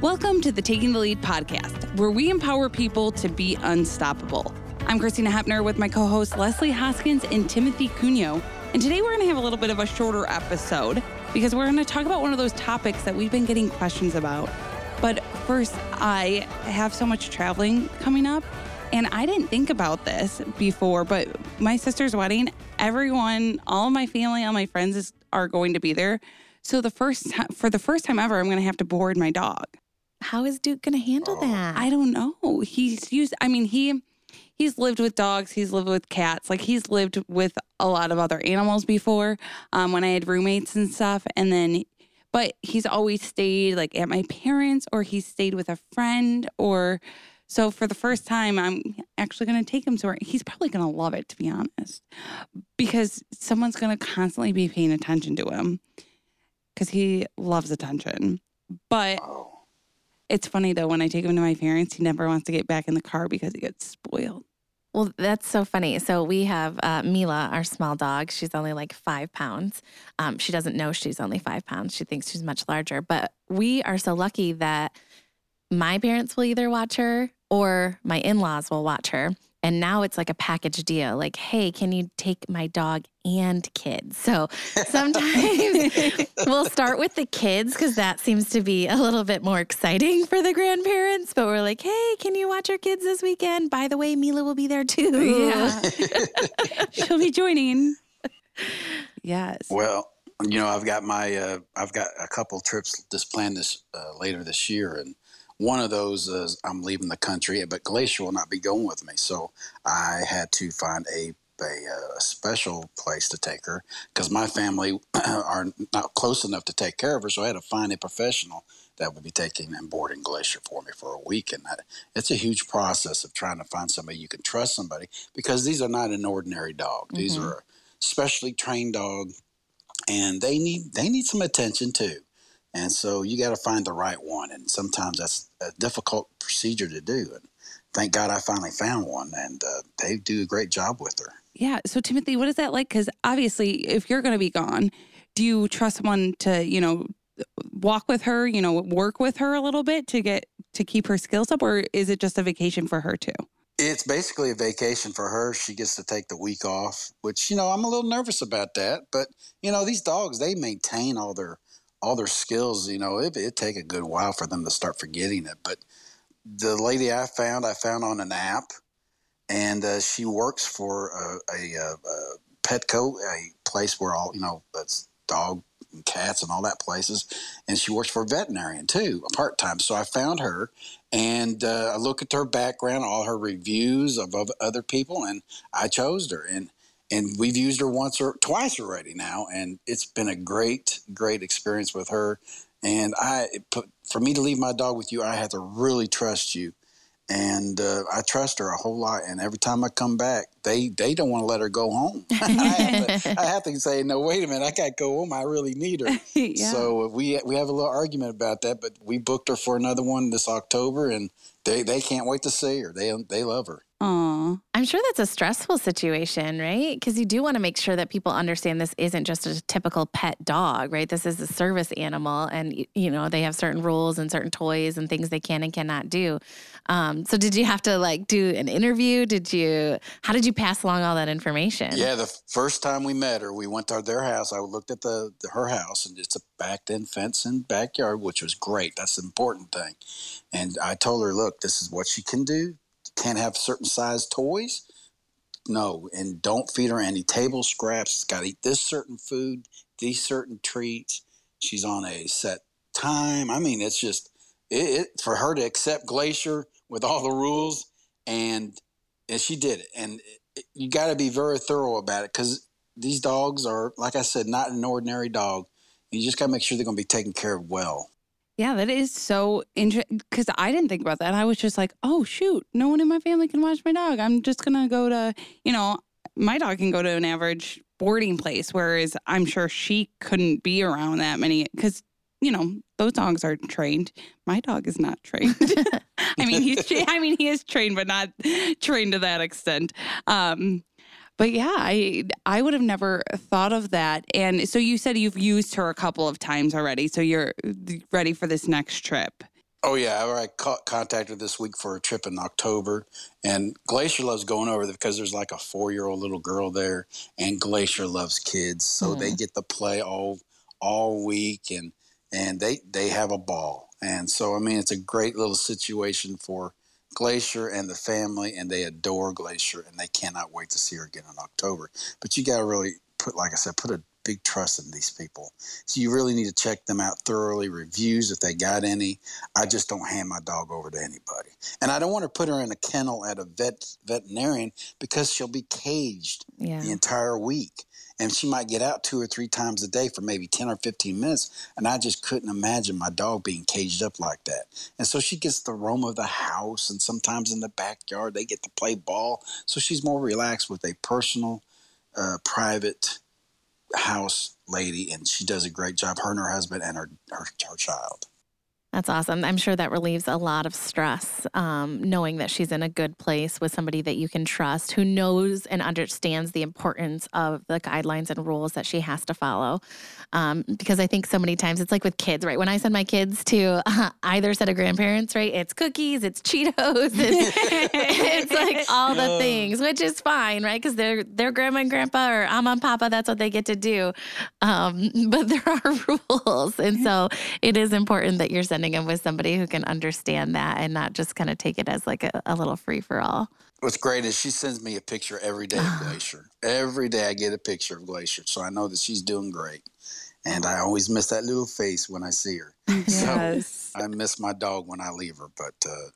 Welcome to the Taking the Lead podcast, where we empower people to be unstoppable. I'm Christina Hepner with my co hosts Leslie Hoskins and Timothy Cuneo. And today we're going to have a little bit of a shorter episode because we're going to talk about one of those topics that we've been getting questions about. But first, I have so much traveling coming up. And I didn't think about this before, but my sister's wedding, everyone, all my family, all my friends is, are going to be there. So the first for the first time ever, I'm going to have to board my dog. How is Duke going to handle that? I don't know. He's used. I mean, he he's lived with dogs. He's lived with cats. Like he's lived with a lot of other animals before. Um, when I had roommates and stuff, and then, but he's always stayed like at my parents, or he's stayed with a friend, or so for the first time, I'm actually going to take him somewhere. He's probably going to love it, to be honest, because someone's going to constantly be paying attention to him because he loves attention. But it's funny though, when I take him to my parents, he never wants to get back in the car because he gets spoiled. Well, that's so funny. So we have uh, Mila, our small dog. She's only like five pounds. Um, she doesn't know she's only five pounds. She thinks she's much larger. But we are so lucky that my parents will either watch her or my in laws will watch her. And now it's like a package deal. Like, hey, can you take my dog and kids? So sometimes we'll start with the kids because that seems to be a little bit more exciting for the grandparents. But we're like, hey, can you watch our kids this weekend? By the way, Mila will be there too. Yeah. She'll be joining. Yes. Well, you know, I've got my, uh, I've got a couple trips just planned this uh, later this year, and one of those is I'm leaving the country, but Glacier will not be going with me. So I had to find a a, a special place to take her because my family are not close enough to take care of her. So I had to find a professional that would be taking and boarding Glacier for me for a week. And that, it's a huge process of trying to find somebody you can trust somebody because these are not an ordinary dog. These Mhm. are a specially trained dog and they need they need some attention too. And so you got to find the right one. And sometimes that's a difficult procedure to do. And thank God I finally found one. And uh, they do a great job with her. Yeah. So Timothy, what is that like? Because obviously, if you're going to be gone, do you trust someone to, you know, walk with her, you know, work with her a little bit to get to keep her skills up, or is it just a vacation for her too? It's basically a vacation for her. She gets to take the week off, which, you know, I'm a little nervous about that. But, you know, these dogs, they maintain all their all their skills. You know, it, it'd take a good while for them to start forgetting it. But the lady I found, I found on an app, and uh, she works for a, a, a, a Petco, a place where all, you know, it's dog and cats and all that places. And she works for a veterinarian too, part time. So I found her and uh, I look at her background, all her reviews of, of other people, and I chose her. And and we've used her once or twice already now, and it's been a great, great experience with her. And I, put, for me to leave my dog with you, I have to really trust you, and uh, I trust her a whole lot. And every time I come back, they they don't want to let her go home. I, have to, I have to say, no, wait a minute, I got to go home. I really need her. yeah. So we we have a little argument about that, but we booked her for another one this October, and they, they can't wait to see her. They they love her. Aw. I'm sure that's a stressful situation, right? Because you do want to make sure that people understand this isn't just a typical pet dog, right? This is a service animal, and you know they have certain rules and certain toys and things they can and cannot do. Um, so, did you have to like do an interview? Did you? How did you pass along all that information? Yeah, the first time we met her, we went to their house. I looked at the, the her house, and it's a backed in fence and backyard, which was great. That's the important thing. And I told her, look, this is what she can do. Can't have certain size toys. No, and don't feed her any table scraps. Got to eat this certain food, these certain treats. She's on a set time. I mean, it's just it, it for her to accept Glacier with all the rules, and and she did it. And it, you got to be very thorough about it because these dogs are, like I said, not an ordinary dog. You just got to make sure they're going to be taken care of well. Yeah, that is so interesting because I didn't think about that. I was just like, oh, shoot, no one in my family can watch my dog. I'm just going to go to, you know, my dog can go to an average boarding place, whereas I'm sure she couldn't be around that many because, you know, those dogs are trained. My dog is not trained. I mean, he's, I mean, he is trained, but not trained to that extent. Um, but yeah, I I would have never thought of that. And so you said you've used her a couple of times already. So you're ready for this next trip. Oh yeah, I co- contacted this week for a trip in October, and Glacier loves going over there because there's like a four-year-old little girl there, and Glacier loves kids, so mm. they get to play all all week, and and they they have a ball, and so I mean it's a great little situation for Glacier and the family, and they adore Glacier, and they cannot wait to see her again in October. But you got to really put, like I said, put a big trust in these people. So you really need to check them out thoroughly, reviews if they got any. I just don't hand my dog over to anybody. And I don't want to put her in a kennel at a vet veterinarian because she'll be caged yeah. the entire week. And she might get out two or three times a day for maybe 10 or 15 minutes. And I just couldn't imagine my dog being caged up like that. And so she gets the roam of the house and sometimes in the backyard they get to play ball. So she's more relaxed with a personal, uh, private house lady, and she does a great job. Her and her husband and her her, her child. That's awesome. I'm sure that relieves a lot of stress, um, knowing that she's in a good place with somebody that you can trust, who knows and understands the importance of the guidelines and rules that she has to follow. Um, because I think so many times it's like with kids, right? When I send my kids to uh, either set of grandparents, right? It's cookies, it's Cheetos, it's, it's like all the things, which is fine, right? Because they're they're grandma and grandpa or I'm on papa. That's what they get to do. Um, but there are rules, and so it is important that you're sending sending them with somebody who can understand that and not just kind of take it as like a, a little free for all. What's great is she sends me a picture every day of Glacier. Every day I get a picture of Glacier, so I know that she's doing great. And I always miss that little face when I see her. Yes. So I miss my dog when I leave her, but uh,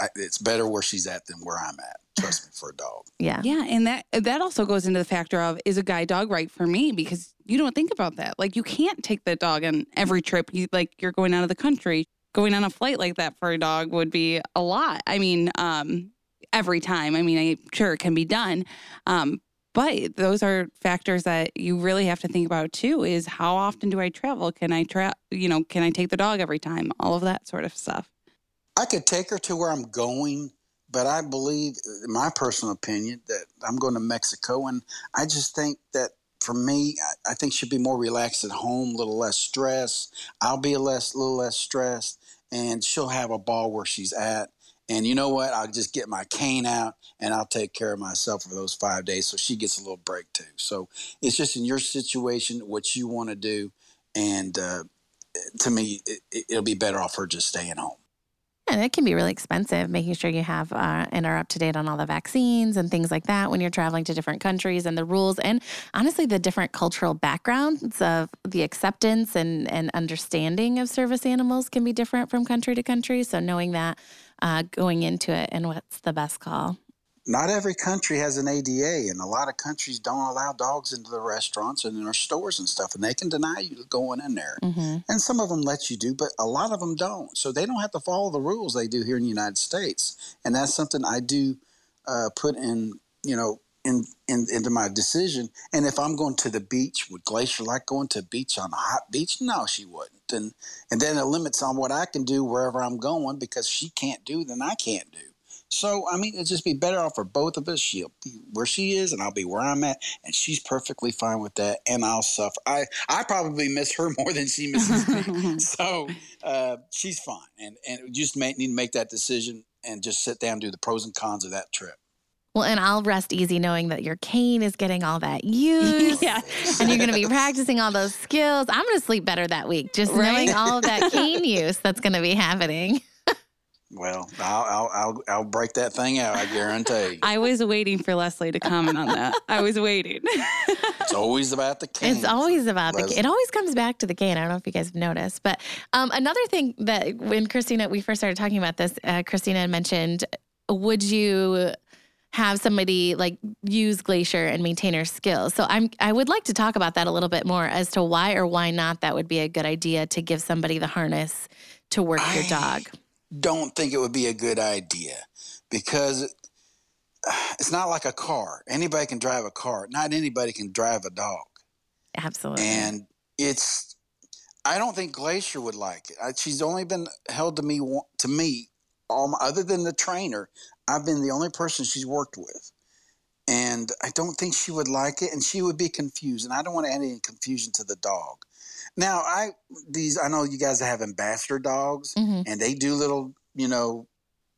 I, it's better where she's at than where I'm at. Trust me, for a dog. Yeah, yeah, and that that also goes into the factor of is a guide dog right for me because you don't think about that. Like you can't take the dog on every trip. You like you're going out of the country. Going on a flight like that for a dog would be a lot. I mean, um, every time. I mean, I'm sure it can be done, um, but those are factors that you really have to think about too. Is how often do I travel? Can I travel You know, can I take the dog every time? All of that sort of stuff. I could take her to where I'm going, but I believe, in my personal opinion, that I'm going to Mexico. And I just think that for me, I, think she'll be more relaxed at home, a little less stress. I'll be a less, little less stressed, and she'll have a ball where she's at. And you know what? I'll just get my cane out and I'll take care of myself for those five days. So she gets a little break too. So it's just in your situation, what you want to do. And uh, to me, it, will be better off her just staying home. And it can be really expensive, making sure you have uh, and are up to date on all the vaccines and things like that when you're traveling to different countries and the rules and honestly the different cultural backgrounds of the acceptance and, and understanding of service animals can be different from country to country. So knowing that uh, going into it and what's the best call not every country has an ADA, and a lot of countries don't allow dogs into the restaurants and in their stores and stuff, and they can deny you going in there. Mm-hmm. And some of them let you do, but a lot of them don't. So they don't have to follow the rules they do here in the United States, and that's something I do uh, put in, you know, in, in into my decision. And if I'm going to the beach, would Glacier like going to a beach on a hot beach? No, she wouldn't. And and then it limits on what I can do wherever I'm going because she can't do then I can't do. So, I mean, it'd just be better off for both of us. She'll be where she is, and I'll be where I'm at, and she's perfectly fine with that. And I'll suffer. I I probably miss her more than she misses me. so uh, she's fine, and and just make, need to make that decision and just sit down and do the pros and cons of that trip. Well, and I'll rest easy knowing that your cane is getting all that use. yeah. And you're going to be practicing all those skills. I'm going to sleep better that week, just right? knowing all of that cane use that's going to be happening. Well, I'll, I'll, I'll I'll break that thing out. I guarantee. I was waiting for Leslie to comment on that. I was waiting. it's always about the cane. It's always about the. It always comes back to the cane. I don't know if you guys have noticed, but um, another thing that when Christina we first started talking about this, uh, Christina mentioned, would you have somebody like use Glacier and maintain her skills. So I'm I would like to talk about that a little bit more as to why or why not that would be a good idea to give somebody the harness to work I, your dog don't think it would be a good idea because it's not like a car. Anybody can drive a car. Not anybody can drive a dog. Absolutely. And it's I don't think Glacier would like it. I, she's only been held to me to me all my, other than the trainer. I've been the only person she's worked with. And I don't think she would like it and she would be confused and I don't want to add any confusion to the dog. Now I these I know you guys have ambassador dogs Mhm. and they do little you know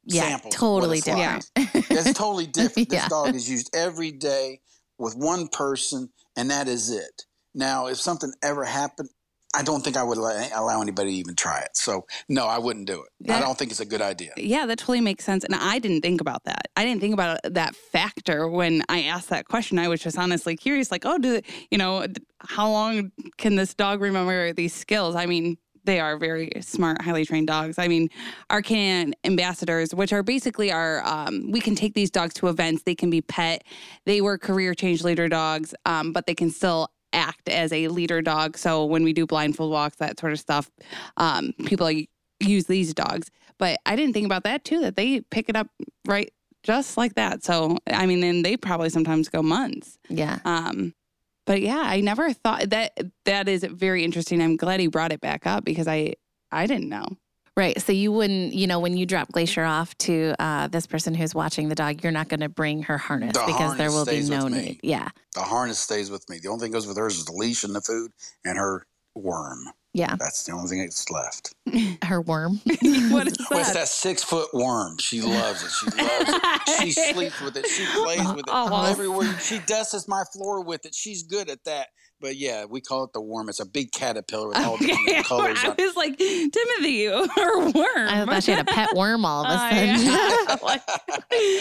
Yeah, samples of what totally different. It's totally different. This Yeah. dog is used every day with one person, and that is it. Now, if something ever happened, I don't think I would allow, allow anybody to even try it. So, no, I wouldn't do it. I don't think it's a good idea. Yeah, that totally makes sense. And I didn't think about that. I didn't think about that factor when I asked that question. I was just honestly curious, like, oh, do you know, how long can this dog remember these skills? I mean, they are very smart, highly trained dogs. I mean, our canine ambassadors, which are basically our, um, we can take these dogs to events. They can be pet. They were career change leader dogs, um, but they can still act as a leader dog. So when we do blindfold walks, that sort of stuff, um, people use these dogs. But I didn't think about that too, that they pick it up right just like that. So I mean, and they probably sometimes go months. yeah. Um, but yeah, I never thought that that is very interesting. I'm glad he brought it back up because I I didn't know. Right. So you wouldn't, you know, when you drop Glacier off to uh, this person who's watching the dog, you're not going to bring her harness The because there harness will be no need. Yeah. The harness stays with me. The only thing that goes with hers is the leash and the food and her worm. Yeah. That's the only thing that's left. Her worm. what is Well, it's that? that six foot worm. She loves it. She loves it. She sleeps with it. She plays with it. Oh. Everywhere she dusts my floor with it. She's good at that. But yeah, we call it the worm. It's a big caterpillar with all Okay. different colors. I on. was like, Timothy or worm. I thought she had a pet worm all of a sudden. yeah. Like,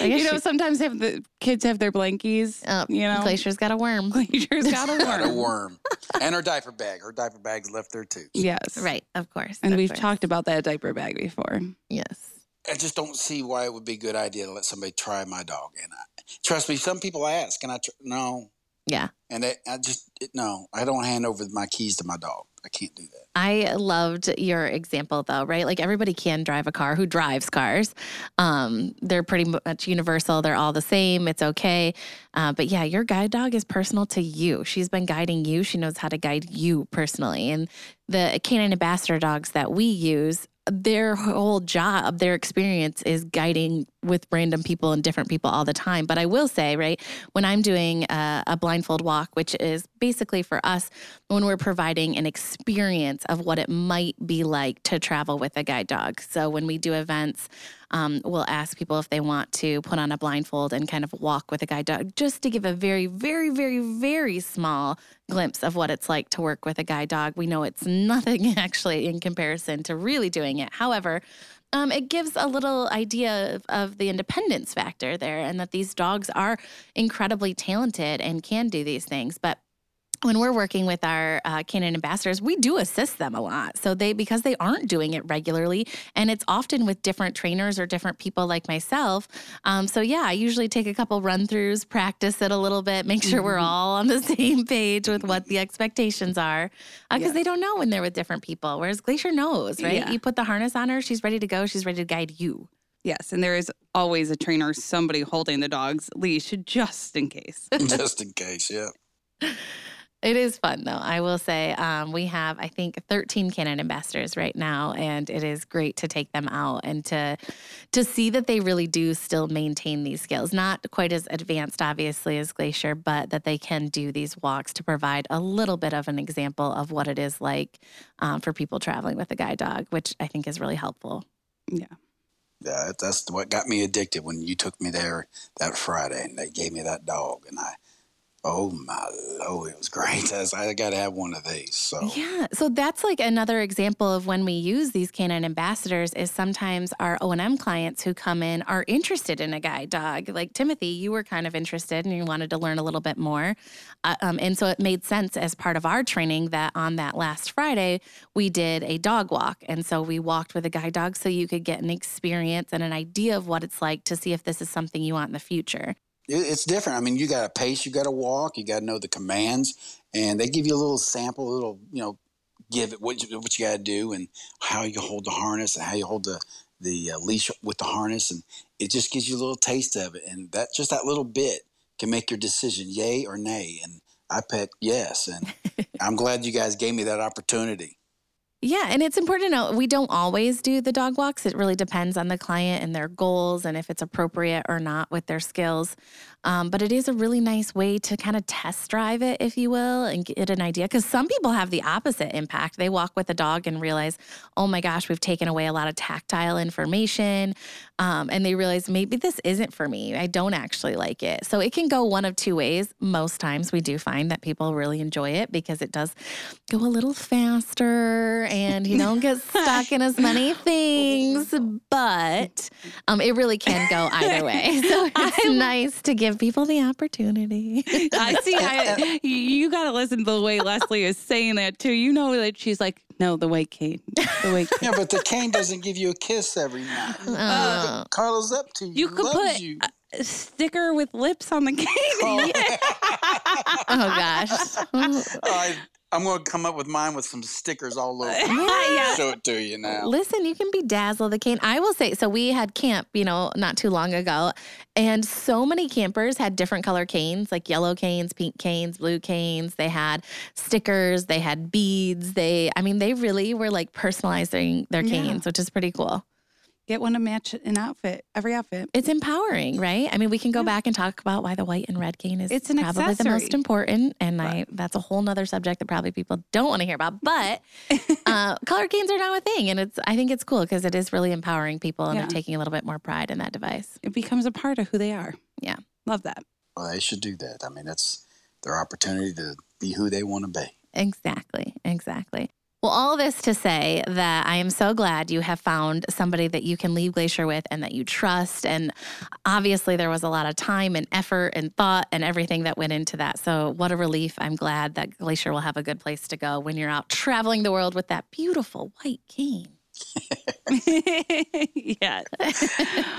you know, she- sometimes have the kids have their blankies. Oh, you know, Glacier's got a worm. Glacier's got a Got a worm. worm. And her diaper bag. Her diaper bag's left there too. Yes, Right. Of course. And of we've course. talked about that diaper bag before. Yes. I just don't see why it would be a good idea to let somebody try my dog. And I, trust me, some people ask, and I tr- no, Yeah. and they, I just it, no, I don't hand over my keys to my dog. I can't do that. I loved your example though, right? Like everybody can drive a car who drives cars. Um, they're pretty much universal. They're all the same. It's okay. Uh, but yeah, your guide dog is personal to you. She's been guiding you. She knows how to guide you personally. And the canine ambassador dogs that we use, their whole job, their experience is guiding with random people and different people all the time. But I will say, right, when I'm doing a, a blindfold walk, which is basically for us when we're providing an experience of what it might be like to travel with a guide dog. So when we do events, um, we'll ask people if they want to put on a blindfold and kind of walk with a guide dog, just to give a very, very, very, very small glimpse of what it's like to work with a guide dog. We know it's nothing actually in comparison to really doing it. However, um, it gives a little idea of, of the independence factor there and that these dogs are incredibly talented and can do these things. But when we're working with our uh, canine ambassadors, we do assist them a lot. So they, because they aren't doing it regularly, and it's often with different trainers or different people like myself. Um, so yeah, I usually take a couple run throughs, practice it a little bit, make sure we're Mhm. all on the same page with what the expectations are, because Yes. they don't know when they're with different people. Whereas Glacier knows, right? Yeah. You put the harness on her, she's ready to go. She's ready to guide you. Yes, and there is always a trainer, or somebody holding the dog's leash just in case. just in case, yeah. It is fun though. I will say um, we have I think 13 canine ambassadors right now, and it is great to take them out and to to see that they really do still maintain these skills. Not quite as advanced, obviously, as Glacier, but that they can do these walks to provide a little bit of an example of what it is like um, for people traveling with a guide dog, which I think is really helpful. yeah. Yeah, that's what got me addicted when you took me there that Friday and they gave me that dog and I oh my lord, it was great. I got to have one of these. So Yeah. So that's like another example of when we use these canine ambassadors is sometimes our O&M clients who come in are interested in a guide dog. Like Timothy, you were kind of interested and you wanted to learn a little bit more. Uh, um, and so it made sense as part of our training that on that last Friday, we did a dog walk. And so we walked with a guide dog so you could get an experience and an idea of what it's like to see if this is something you want in the future. It, it's different. I mean, you got to pace, you got to walk, you got to know the commands, and they give you a little sample, a little you know, give it what you, what you got to do and how you hold the harness and how you hold the the uh, leash with the harness, and it just gives you a little taste of it, and that just that little bit can make your decision, yay or nay. And I picked yes, and I'm glad you guys gave me that opportunity. Yeah, and it's important to know we don't always do the dog walks. It really depends on the client and their goals and if it's appropriate or not with their skills. Um, but it is a really nice way to kind of test drive it, if you will, and get an idea. Because some people have the opposite impact. They walk with a dog and realize, oh my gosh, we've taken away a lot of tactile information. Um, and they realize maybe this isn't for me. I don't actually like it. So it can go one of two ways. Most times we do find that people really enjoy it because it does go a little faster and you don't get stuck in as many things. But um, it really can go either way. So it's nice to give people the opportunity. I see. I, you- you got to listen to the way Leslie is saying that too. You know that she's like, no, the white cane, the white cane. Yeah, but the cane doesn't give you a kiss every night. Uh. Uh, oh. Carla's up to you. You could loves put you. a sticker with lips on the cane. Oh, oh gosh. I, I'm going to come up with mine with some stickers all over. Yeah. Show it to you now. Listen, you can be Dazzle the cane. I will say, so we had camp, you know, not too long ago, and so many campers had different color canes, like yellow canes, pink canes, blue canes. They had stickers, they had beads. They, I mean, they really were like personalizing their Yeah. canes, which is pretty cool. Get one to match an outfit, every outfit. It's empowering, right? I mean, we can go Yeah. back and talk about why the white and red cane is It's an probably the most important. And I that's a whole nother subject that probably people don't want to hear about. But uh, color canes are now a thing. And it's I think it's cool because it is really empowering people and Yeah. they're taking a little bit more pride in that device. It becomes a part of who they are. Yeah. Love that. Well, they should do that. I mean, that's their opportunity to be who they want to be. Exactly. Exactly. Well, all this to say that I am so glad you have found somebody that you can leave Glacier with and that you trust. And obviously, there was a lot of time and effort and thought and everything that went into that. So, what a relief. I'm glad that Glacier will have a good place to go when you're out traveling the world with that beautiful white cane. yeah.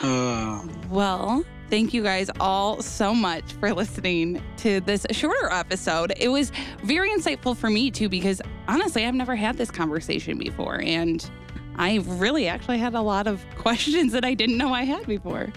Uh, Well, thank you guys all so much for listening to this shorter episode. It was very insightful for me too, because honestly, I've never had this conversation before. And I really actually had a lot of questions that I didn't know I had before.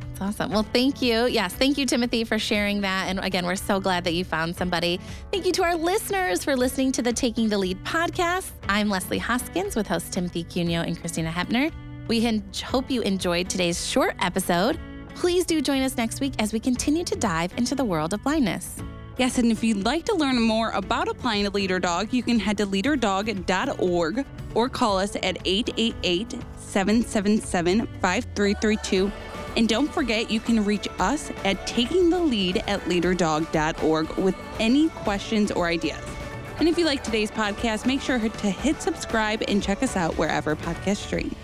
That's awesome. Well, thank you. Yes, thank you, Timothy, for sharing that. And again, we're so glad that you found somebody. Thank you to our listeners for listening to the Taking the Lead podcast. I'm Leslie Hoskins with hosts Timothy Cuneo and Christina Hepner. We hope you enjoyed today's short episode. Please do join us next week as we continue to dive into the world of blindness. Yes, and if you'd like to learn more about applying to Leader Dog, you can head to leaderdog.org or call us at 888 777 5332. And don't forget, you can reach us at taking the lead at leaderdog.org with any questions or ideas. And if you like today's podcast, make sure to hit subscribe and check us out wherever podcasts stream.